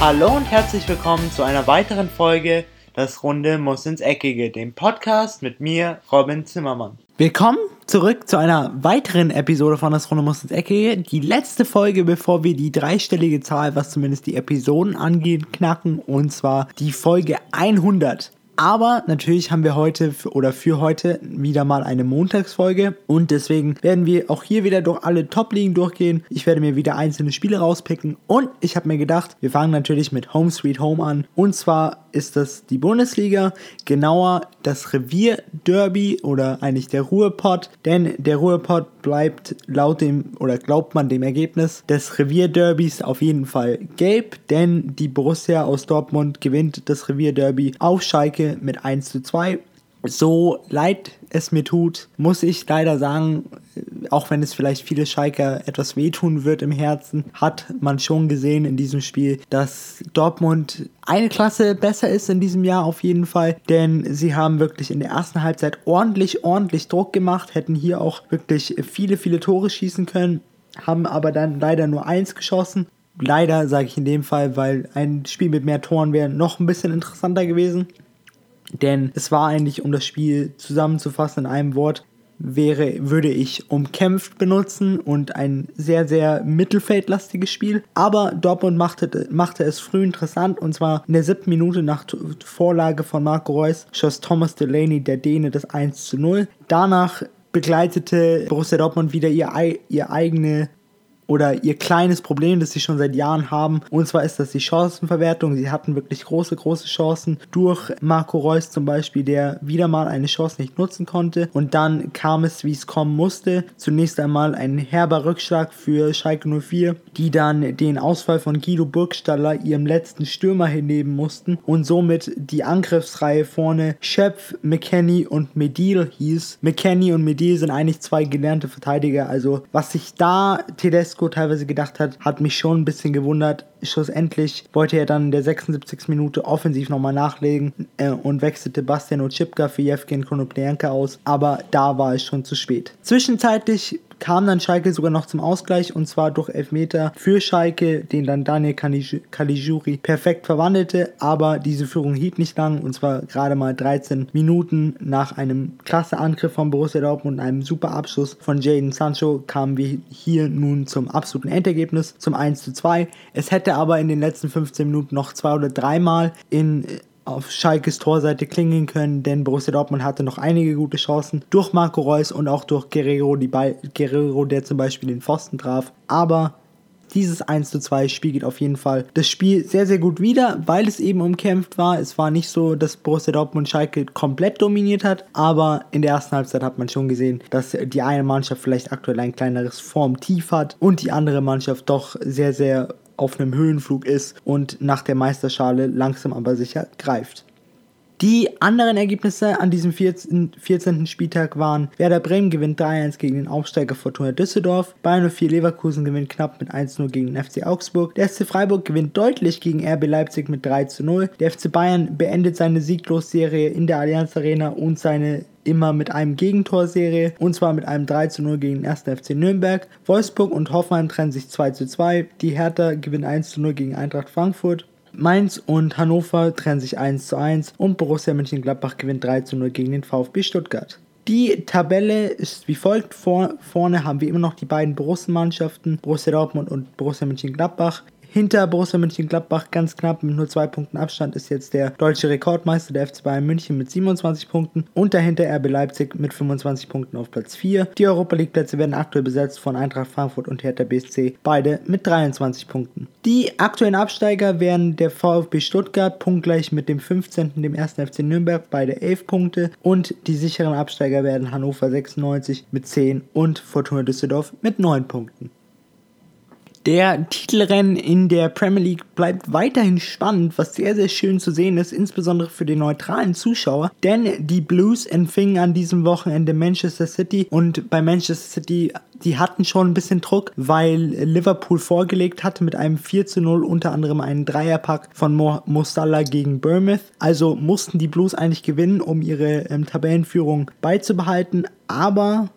Hallo und herzlich willkommen zu einer weiteren Folge Das Runde muss ins Eckige, dem Podcast mit mir, Robin Zimmermann. Willkommen zurück zu einer weiteren Episode von Das Runde muss ins Eckige. Die letzte Folge, bevor wir die dreistellige Zahl, was zumindest die Episoden angeht, knacken. Und zwar die Folge 100. Aber natürlich haben wir heute oder für heute wieder mal eine Montagsfolge. Und deswegen werden wir auch hier wieder durch alle Top-Ligen durchgehen. Ich werde mir wieder einzelne Spiele rauspicken. Und ich habe mir gedacht, wir fangen natürlich mit Home Sweet Home an. Und zwar ist das die Bundesliga, genauer das Revier Derby oder eigentlich der Ruhrpott, denn der Ruhrpott bleibt laut dem oder glaubt man dem Ergebnis des Revier Derbys auf jeden Fall gelb, denn die Borussia aus Dortmund gewinnt das Revier Derby auf Schalke mit 1 zu 2 so leid es mir tut, muss ich leider sagen, auch wenn es vielleicht viele Schalker etwas wehtun wird im Herzen, hat man schon gesehen in diesem Spiel, dass Dortmund eine Klasse besser ist in diesem Jahr auf jeden Fall, denn sie haben wirklich in der ersten Halbzeit ordentlich, ordentlich Druck gemacht, hätten hier auch wirklich viele, viele Tore schießen können, haben aber dann leider nur eins geschossen. Leider sage ich in dem Fall, weil ein Spiel mit mehr Toren wäre noch ein bisschen interessanter gewesen. Denn es war eigentlich, um das Spiel zusammenzufassen in einem Wort, wäre, würde ich umkämpft benutzen und ein sehr, sehr mittelfeldlastiges Spiel. Aber Dortmund machte, machte es früh interessant und zwar in der siebten Minute nach Vorlage von Marco Reus schoss Thomas Delaney, der Däne, das 1 zu 0. Danach begleitete Borussia Dortmund wieder ihr, ihr eigene oder ihr kleines Problem, das sie schon seit Jahren haben. Und zwar ist das die Chancenverwertung. Sie hatten wirklich große, große Chancen durch Marco Reus zum Beispiel, der wieder mal eine Chance nicht nutzen konnte. Und dann kam es, wie es kommen musste. Zunächst einmal ein herber Rückschlag für Schalke 04, die dann den Ausfall von Guido Burgstaller, ihrem letzten Stürmer, hinnehmen mussten und somit die Angriffsreihe vorne Schöpf, McKenny und Medil hieß. McKenny und Medil sind eigentlich zwei gelernte Verteidiger. Also was sich da Tedesco Tedesco teilweise gedacht hat, hat mich schon ein bisschen gewundert. Schlussendlich wollte er dann in der 76. Minute offensiv nochmal nachlegen äh, und wechselte Bastian Ochipka für Jevgen Konoplyanka aus, aber da war es schon zu spät. Zwischenzeitlich kam dann Schalke sogar noch zum Ausgleich und zwar durch Elfmeter für Schalke, den dann Daniel Caligiuri perfekt verwandelte, aber diese Führung hielt nicht lang und zwar gerade mal 13 Minuten nach einem klasse Angriff von Borussia Dortmund und einem super Abschluss von Jaden Sancho kamen wir hier nun zum absoluten Endergebnis, zum 1 zu 2. Es hätte aber in den letzten 15 Minuten noch zwei oder dreimal in auf Schalkes Torseite klingen können, denn Borussia Dortmund hatte noch einige gute Chancen durch Marco Reus und auch durch Guerrero, die Ball Guerrero, der zum Beispiel den Pfosten traf. Aber dieses 1 zu 2 spiegelt auf jeden Fall das Spiel sehr, sehr gut wider, weil es eben umkämpft war. Es war nicht so, dass Borussia Dortmund Schalke komplett dominiert hat, aber in der ersten Halbzeit hat man schon gesehen, dass die eine Mannschaft vielleicht aktuell ein kleineres Formtief hat und die andere Mannschaft doch sehr, sehr auf einem Höhenflug ist und nach der Meisterschale langsam aber sicher greift. Die anderen Ergebnisse an diesem 14. 14. Spieltag waren Werder Bremen gewinnt 3-1 gegen den Aufsteiger Fortuna Düsseldorf, Bayern 04 Leverkusen gewinnt knapp mit 1-0 gegen den FC Augsburg, der FC Freiburg gewinnt deutlich gegen RB Leipzig mit 3-0, der FC Bayern beendet seine Sieglosserie in der Allianz Arena und seine immer mit einem Gegentorserie und zwar mit einem 3 zu 0 gegen den 1. FC Nürnberg. Wolfsburg und Hoffenheim trennen sich 2 zu 2. Die Hertha gewinnt 1 zu 0 gegen Eintracht Frankfurt. Mainz und Hannover trennen sich 1 zu 1 und Borussia Mönchengladbach gewinnt 3 zu 0 gegen den VfB Stuttgart. Die Tabelle ist wie folgt. Vor, vorne haben wir immer noch die beiden Borussen-Mannschaften, Borussia Dortmund und Borussia Mönchengladbach. Hinter Borussia Mönchengladbach ganz knapp mit nur zwei Punkten Abstand ist jetzt der deutsche Rekordmeister, der FC Bayern München mit 27 Punkten und dahinter RB Leipzig mit 25 Punkten auf Platz 4. Die Europa League Plätze werden aktuell besetzt von Eintracht Frankfurt und Hertha BSC, beide mit 23 Punkten. Die aktuellen Absteiger wären der VfB Stuttgart, punktgleich mit dem 15. dem 1. FC Nürnberg, beide 11 Punkte und die sicheren Absteiger werden Hannover 96 mit 10 und Fortuna Düsseldorf mit 9 Punkten. Der Titelrennen in der Premier League bleibt weiterhin spannend, was sehr, sehr schön zu sehen ist, insbesondere für den neutralen Zuschauer. Denn die Blues empfingen an diesem Wochenende Manchester City und bei Manchester City, die hatten schon ein bisschen Druck, weil Liverpool vorgelegt hatte mit einem 4 zu 0, unter anderem einen Dreierpack von Salah gegen Bournemouth. Also mussten die Blues eigentlich gewinnen, um ihre ähm, Tabellenführung beizubehalten. Aber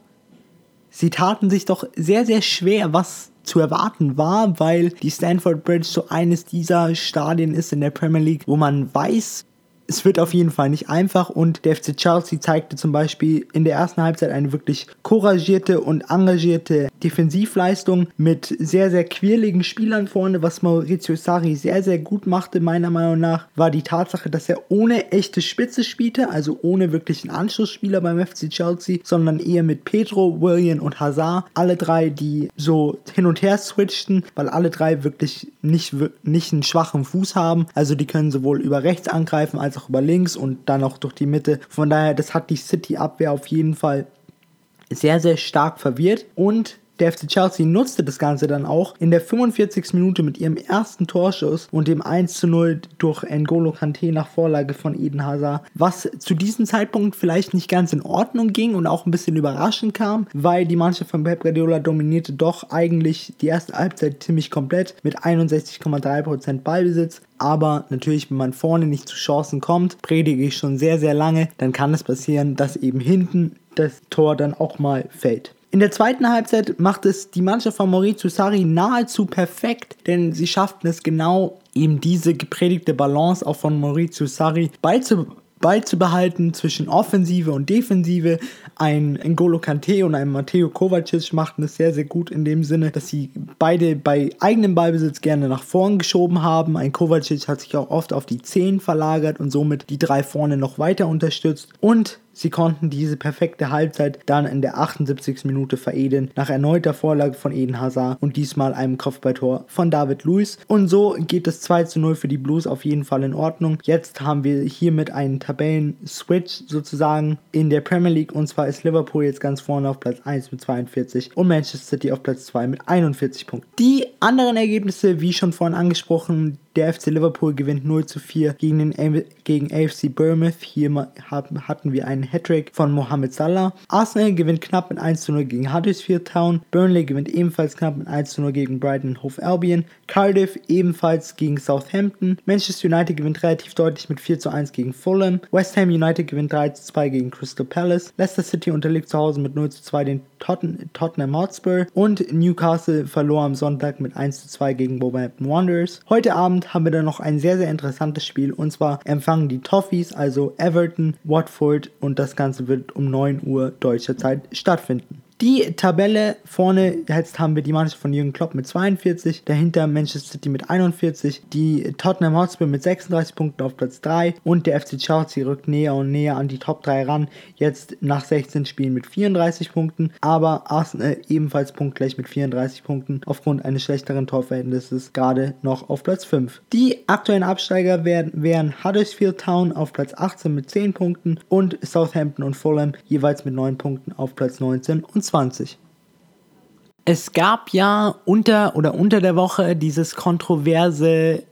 sie taten sich doch sehr, sehr schwer, was zu erwarten war, weil die Stanford Bridge so eines dieser Stadien ist in der Premier League, wo man weiß, es wird auf jeden Fall nicht einfach und der FC Chelsea zeigte zum Beispiel in der ersten Halbzeit eine wirklich couragierte und engagierte Defensivleistung mit sehr, sehr quirligen Spielern vorne. Was Maurizio Sarri sehr, sehr gut machte, meiner Meinung nach, war die Tatsache, dass er ohne echte Spitze spielte, also ohne wirklichen Anschlussspieler beim FC Chelsea, sondern eher mit Pedro, William und Hazard. Alle drei, die so hin und her switchten, weil alle drei wirklich nicht, nicht einen schwachen Fuß haben. Also die können sowohl über rechts angreifen als auch auch über links und dann auch durch die Mitte. Von daher, das hat die City-Abwehr auf jeden Fall sehr, sehr stark verwirrt. Und der FC Chelsea nutzte das Ganze dann auch in der 45. Minute mit ihrem ersten Torschuss und dem 1 zu 0 durch N'Golo Kante nach Vorlage von Eden Hazard, was zu diesem Zeitpunkt vielleicht nicht ganz in Ordnung ging und auch ein bisschen überraschend kam, weil die Mannschaft von Pep Guardiola dominierte doch eigentlich die erste Halbzeit ziemlich komplett mit 61,3% Ballbesitz. Aber natürlich, wenn man vorne nicht zu Chancen kommt, predige ich schon sehr, sehr lange, dann kann es passieren, dass eben hinten das Tor dann auch mal fällt. In der zweiten Halbzeit macht es die Mannschaft von Maurizio Sarri nahezu perfekt, denn sie schafften es genau, eben diese gepredigte Balance auch von Maurizio Sarri beizubehalten beizubehalten zwischen Offensive und Defensive. Ein N'Golo Kante und ein Matteo Kovacic machten es sehr, sehr gut in dem Sinne, dass sie beide bei eigenem Ballbesitz gerne nach vorn geschoben haben. Ein Kovacic hat sich auch oft auf die 10 verlagert und somit die drei vorne noch weiter unterstützt. Und Sie konnten diese perfekte Halbzeit dann in der 78. Minute veredeln, nach erneuter Vorlage von Eden Hazard und diesmal einem Kopfballtor von David Luiz. Und so geht es 2 zu 0 für die Blues auf jeden Fall in Ordnung. Jetzt haben wir hiermit einen Tabellen-Switch sozusagen in der Premier League und zwar ist Liverpool jetzt ganz vorne auf Platz 1 mit 42 und Manchester City auf Platz 2 mit 41 Punkten. Die anderen Ergebnisse, wie schon vorhin angesprochen, der FC Liverpool gewinnt 0 zu 4 gegen, den, gegen AFC Bournemouth. Hier hatten wir einen Hattrick von Mohamed Salah. Arsenal gewinnt knapp mit 1 zu 0 gegen Huddersfield Town. Burnley gewinnt ebenfalls knapp mit 1 zu 0 gegen Brighton Hove Albion. Cardiff ebenfalls gegen Southampton. Manchester United gewinnt relativ deutlich mit 4 zu 1 gegen Fulham. West Ham United gewinnt 3 zu 2 gegen Crystal Palace. Leicester City unterliegt zu Hause mit 0 zu 2 den Totten Tottenham Hotspur. Und Newcastle verlor am Sonntag mit 1 zu 2 gegen Wolverhampton Wanderers. Heute Abend Abend haben wir dann noch ein sehr, sehr interessantes Spiel. Und zwar empfangen die Toffees, also Everton, Watford. Und das Ganze wird um 9 Uhr deutscher Zeit stattfinden. Die Tabelle vorne, jetzt haben wir die Mannschaft von Jürgen Klopp mit 42, dahinter Manchester City mit 41, die Tottenham Hotspur mit 36 Punkten auf Platz 3 und der FC Chelsea rückt näher und näher an die Top 3 ran, jetzt nach 16 Spielen mit 34 Punkten, aber Arsenal ebenfalls punktgleich mit 34 Punkten aufgrund eines schlechteren Torverhältnisses gerade noch auf Platz 5. Die aktuellen Absteiger wären, wären Huddersfield Town auf Platz 18 mit 10 Punkten und Southampton und Fulham jeweils mit 9 Punkten auf Platz 19 und 2020. Es gab ja unter oder unter der Woche dieses kontroverse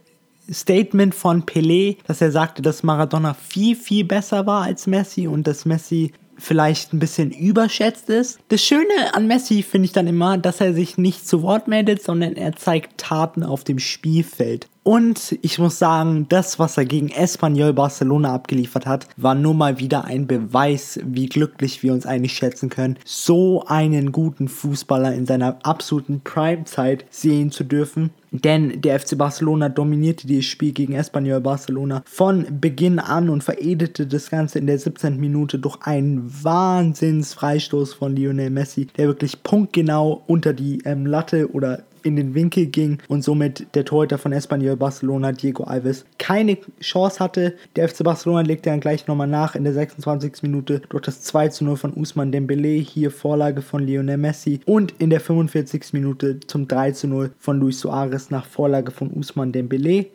Statement von Pelé, dass er sagte, dass Maradona viel, viel besser war als Messi und dass Messi vielleicht ein bisschen überschätzt ist. Das Schöne an Messi finde ich dann immer, dass er sich nicht zu Wort meldet, sondern er zeigt Taten auf dem Spielfeld. Und ich muss sagen, das, was er gegen Espanyol Barcelona abgeliefert hat, war nur mal wieder ein Beweis, wie glücklich wir uns eigentlich schätzen können, so einen guten Fußballer in seiner absoluten Prime-Zeit sehen zu dürfen. Denn der FC Barcelona dominierte dieses Spiel gegen Espanyol Barcelona von Beginn an und veredelte das Ganze in der 17. Minute durch einen Wahnsinnsfreistoß von Lionel Messi, der wirklich punktgenau unter die ähm, Latte oder in den Winkel ging und somit der Torhüter von Espanyol Barcelona, Diego Alves, keine Chance hatte. Der FC Barcelona legte dann gleich nochmal nach in der 26. Minute durch das 2 zu 0 von Usman Dembele, hier Vorlage von Lionel Messi und in der 45. Minute zum 3 zu 0 von Luis Suarez nach Vorlage von Usman Dembele.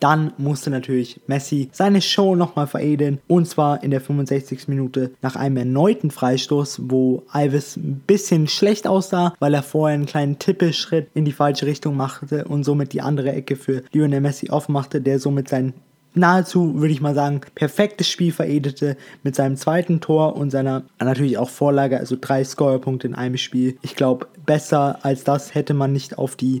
Dann musste natürlich Messi seine Show nochmal veredeln und zwar in der 65. Minute nach einem erneuten Freistoß, wo Alves ein bisschen schlecht aussah, weil er vorher einen kleinen Tippelschritt in die falsche Richtung machte und somit die andere Ecke für Lionel Messi aufmachte, der somit sein nahezu, würde ich mal sagen, perfektes Spiel veredelte mit seinem zweiten Tor und seiner natürlich auch Vorlage, also drei Scorerpunkte in einem Spiel. Ich glaube, besser als das hätte man nicht auf die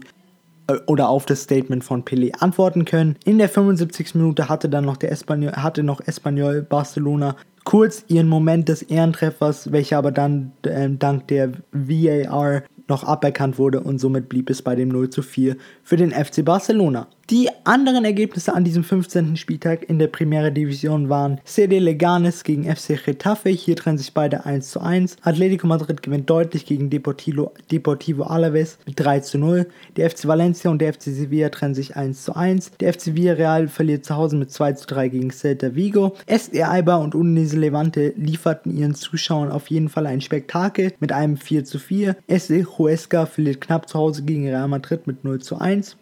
oder auf das Statement von Pelé antworten können. In der 75. Minute hatte dann noch der Espanyol, hatte noch Espanyol Barcelona kurz ihren Moment des Ehrentreffers, welcher aber dann äh, dank der VAR noch aberkannt wurde und somit blieb es bei dem 0 zu 4 für den FC Barcelona. Die anderen Ergebnisse an diesem 15. Spieltag in der Primera Division waren CD Leganes gegen FC Getafe, hier trennen sich beide 1 zu 1. Atletico Madrid gewinnt deutlich gegen Deportivo, Deportivo Alaves mit 3 zu 0. Der FC Valencia und der FC Sevilla trennen sich 1 zu 1. Der FC Villarreal verliert zu Hause mit 2 zu 3 gegen Celta Vigo. SR Alba und Udinese Levante lieferten ihren Zuschauern auf jeden Fall ein Spektakel mit einem 4 zu 4. SC Huesca verliert knapp zu Hause gegen Real Madrid mit 0 zu 1.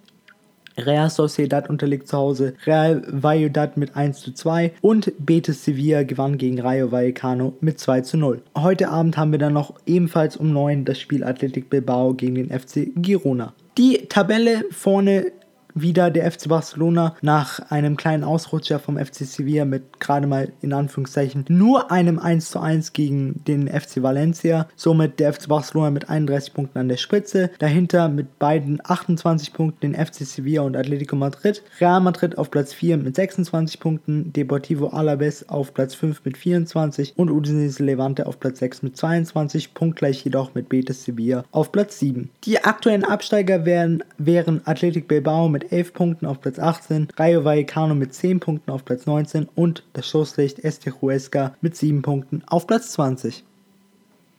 Real Sociedad unterliegt zu Hause Real Valladolid mit 1 zu 2 und Betis Sevilla gewann gegen Rayo Vallecano mit 2 zu 0. Heute Abend haben wir dann noch ebenfalls um 9 das Spiel Athletic Bilbao gegen den FC Girona. Die Tabelle vorne wieder der FC Barcelona nach einem kleinen Ausrutscher vom FC Sevilla mit gerade mal in Anführungszeichen nur einem 1 zu 1 gegen den FC Valencia. Somit der FC Barcelona mit 31 Punkten an der Spitze. Dahinter mit beiden 28 Punkten den FC Sevilla und Atletico Madrid. Real Madrid auf Platz 4 mit 26 Punkten. Deportivo Alaves auf Platz 5 mit 24 und Udinese Levante auf Platz 6 mit 22. Punktgleich jedoch mit Betis Sevilla auf Platz 7. Die aktuellen Absteiger wären, wären Athletic Bilbao mit 11 Punkten auf Platz 18, Rayo Vallecano mit 10 Punkten auf Platz 19 und das Schlusslicht Este Huesca mit 7 Punkten auf Platz 20.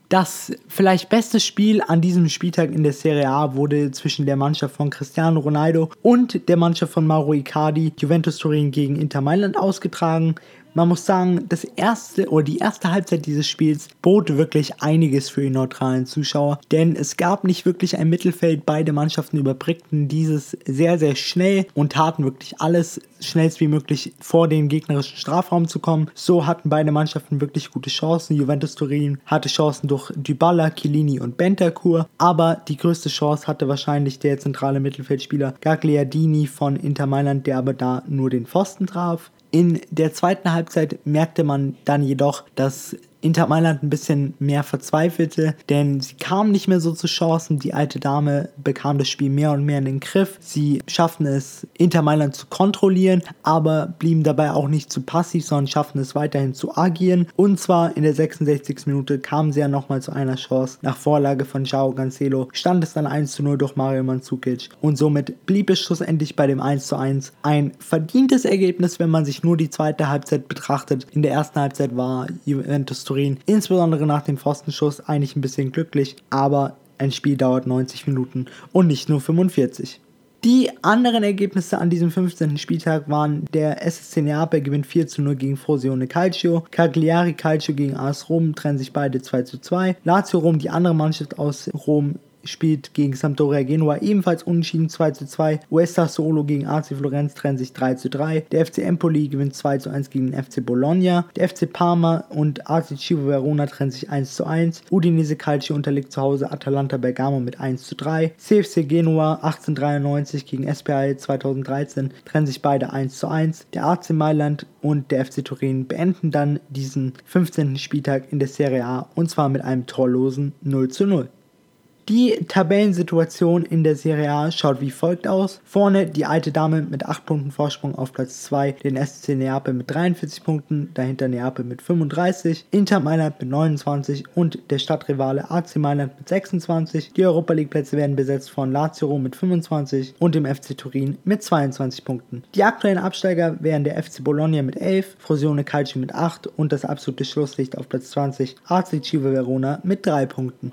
Das vielleicht beste Spiel an diesem Spieltag in der Serie A wurde zwischen der Mannschaft von Cristiano Ronaldo und der Mannschaft von Mauro Icardi, Juventus Turin gegen Inter Mailand ausgetragen. Man muss sagen, das erste oder die erste Halbzeit dieses Spiels bot wirklich einiges für die neutralen Zuschauer, denn es gab nicht wirklich ein Mittelfeld. Beide Mannschaften überbrückten dieses sehr, sehr schnell und taten wirklich alles schnellst wie möglich vor den gegnerischen Strafraum zu kommen. So hatten beide Mannschaften wirklich gute Chancen. Juventus Turin hatte Chancen durch Dybala, Chiellini und Bentancur, aber die größte Chance hatte wahrscheinlich der zentrale Mittelfeldspieler Gagliardini von Inter Mailand, der aber da nur den Pfosten traf. In der zweiten Halbzeit merkte man dann jedoch, dass Inter Mailand ein bisschen mehr verzweifelte, denn sie kamen nicht mehr so zu Chancen. Die alte Dame bekam das Spiel mehr und mehr in den Griff. Sie schafften es, Inter Mailand zu kontrollieren, aber blieben dabei auch nicht zu passiv, sondern schafften es weiterhin zu agieren. Und zwar in der 66. Minute kamen sie ja nochmal zu einer Chance. Nach Vorlage von Joao Cancelo stand es dann 1 zu 0 durch Mario Mandzukic und somit blieb es schlussendlich bei dem 1 zu 1 ein verdientes Ergebnis, wenn man sich nur die zweite Halbzeit betrachtet. In der ersten Halbzeit war Juventus Turin, insbesondere nach dem Pfostenschuss, eigentlich ein bisschen glücklich, aber ein Spiel dauert 90 Minuten und nicht nur 45. Die anderen Ergebnisse an diesem 15. Spieltag waren der SSC Neapel gewinnt 4 zu 0 gegen Frosione Calcio, Cagliari Calcio gegen AS Rom trennen sich beide 2 zu 2, Lazio Rom, die andere Mannschaft aus Rom, spielt gegen Sampdoria Genua ebenfalls unentschieden 2 zu 2. Uesta Solo gegen AC Florenz trennt sich 3 zu 3. Der FC Empoli gewinnt 2 zu 1 gegen den FC Bologna. Der FC Parma und AC Civo Verona trennen sich 1 zu 1. Udinese Calcio unterliegt zu Hause Atalanta Bergamo mit 1 zu 3. CFC Genua 1893 gegen SPI 2013 trennen sich beide 1 zu 1. Der AC Mailand und der FC Turin beenden dann diesen 15. Spieltag in der Serie A und zwar mit einem torlosen 0 zu 0. Die Tabellensituation in der Serie A schaut wie folgt aus. Vorne die alte Dame mit 8 Punkten Vorsprung auf Platz 2, den SC Neapel mit 43 Punkten, dahinter Neapel mit 35, Inter Mailand mit 29 und der Stadtrivale AC Mailand mit 26. Die Europa League Plätze werden besetzt von Lazio mit 25 und dem FC Turin mit 22 Punkten. Die aktuellen Absteiger wären der FC Bologna mit 11, Frosione Calcio mit 8 und das absolute Schlusslicht auf Platz 20 AC Cive Verona mit 3 Punkten.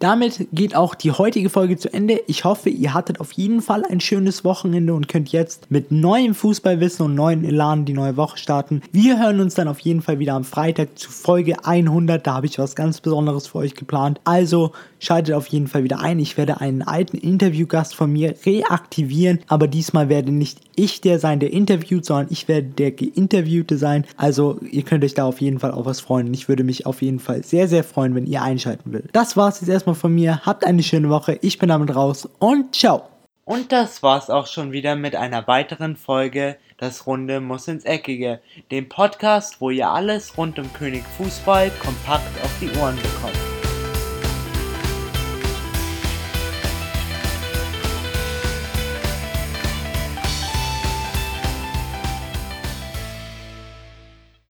Damit geht auch die heutige Folge zu Ende. Ich hoffe, ihr hattet auf jeden Fall ein schönes Wochenende und könnt jetzt mit neuem Fußballwissen und neuen Elan die neue Woche starten. Wir hören uns dann auf jeden Fall wieder am Freitag zu Folge 100. Da habe ich was ganz Besonderes für euch geplant. Also schaltet auf jeden Fall wieder ein. Ich werde einen alten Interviewgast von mir reaktivieren, aber diesmal werde nicht ich der sein, der interviewt, sondern ich werde der Geinterviewte sein. Also ihr könnt euch da auf jeden Fall auf was freuen. Ich würde mich auf jeden Fall sehr, sehr freuen, wenn ihr einschalten würdet. Das war es jetzt erstmal von mir. Habt eine schöne Woche. Ich bin damit raus und ciao. Und das war's auch schon wieder mit einer weiteren Folge Das Runde muss ins Eckige, dem Podcast, wo ihr alles rund um König Fußball kompakt auf die Ohren bekommt.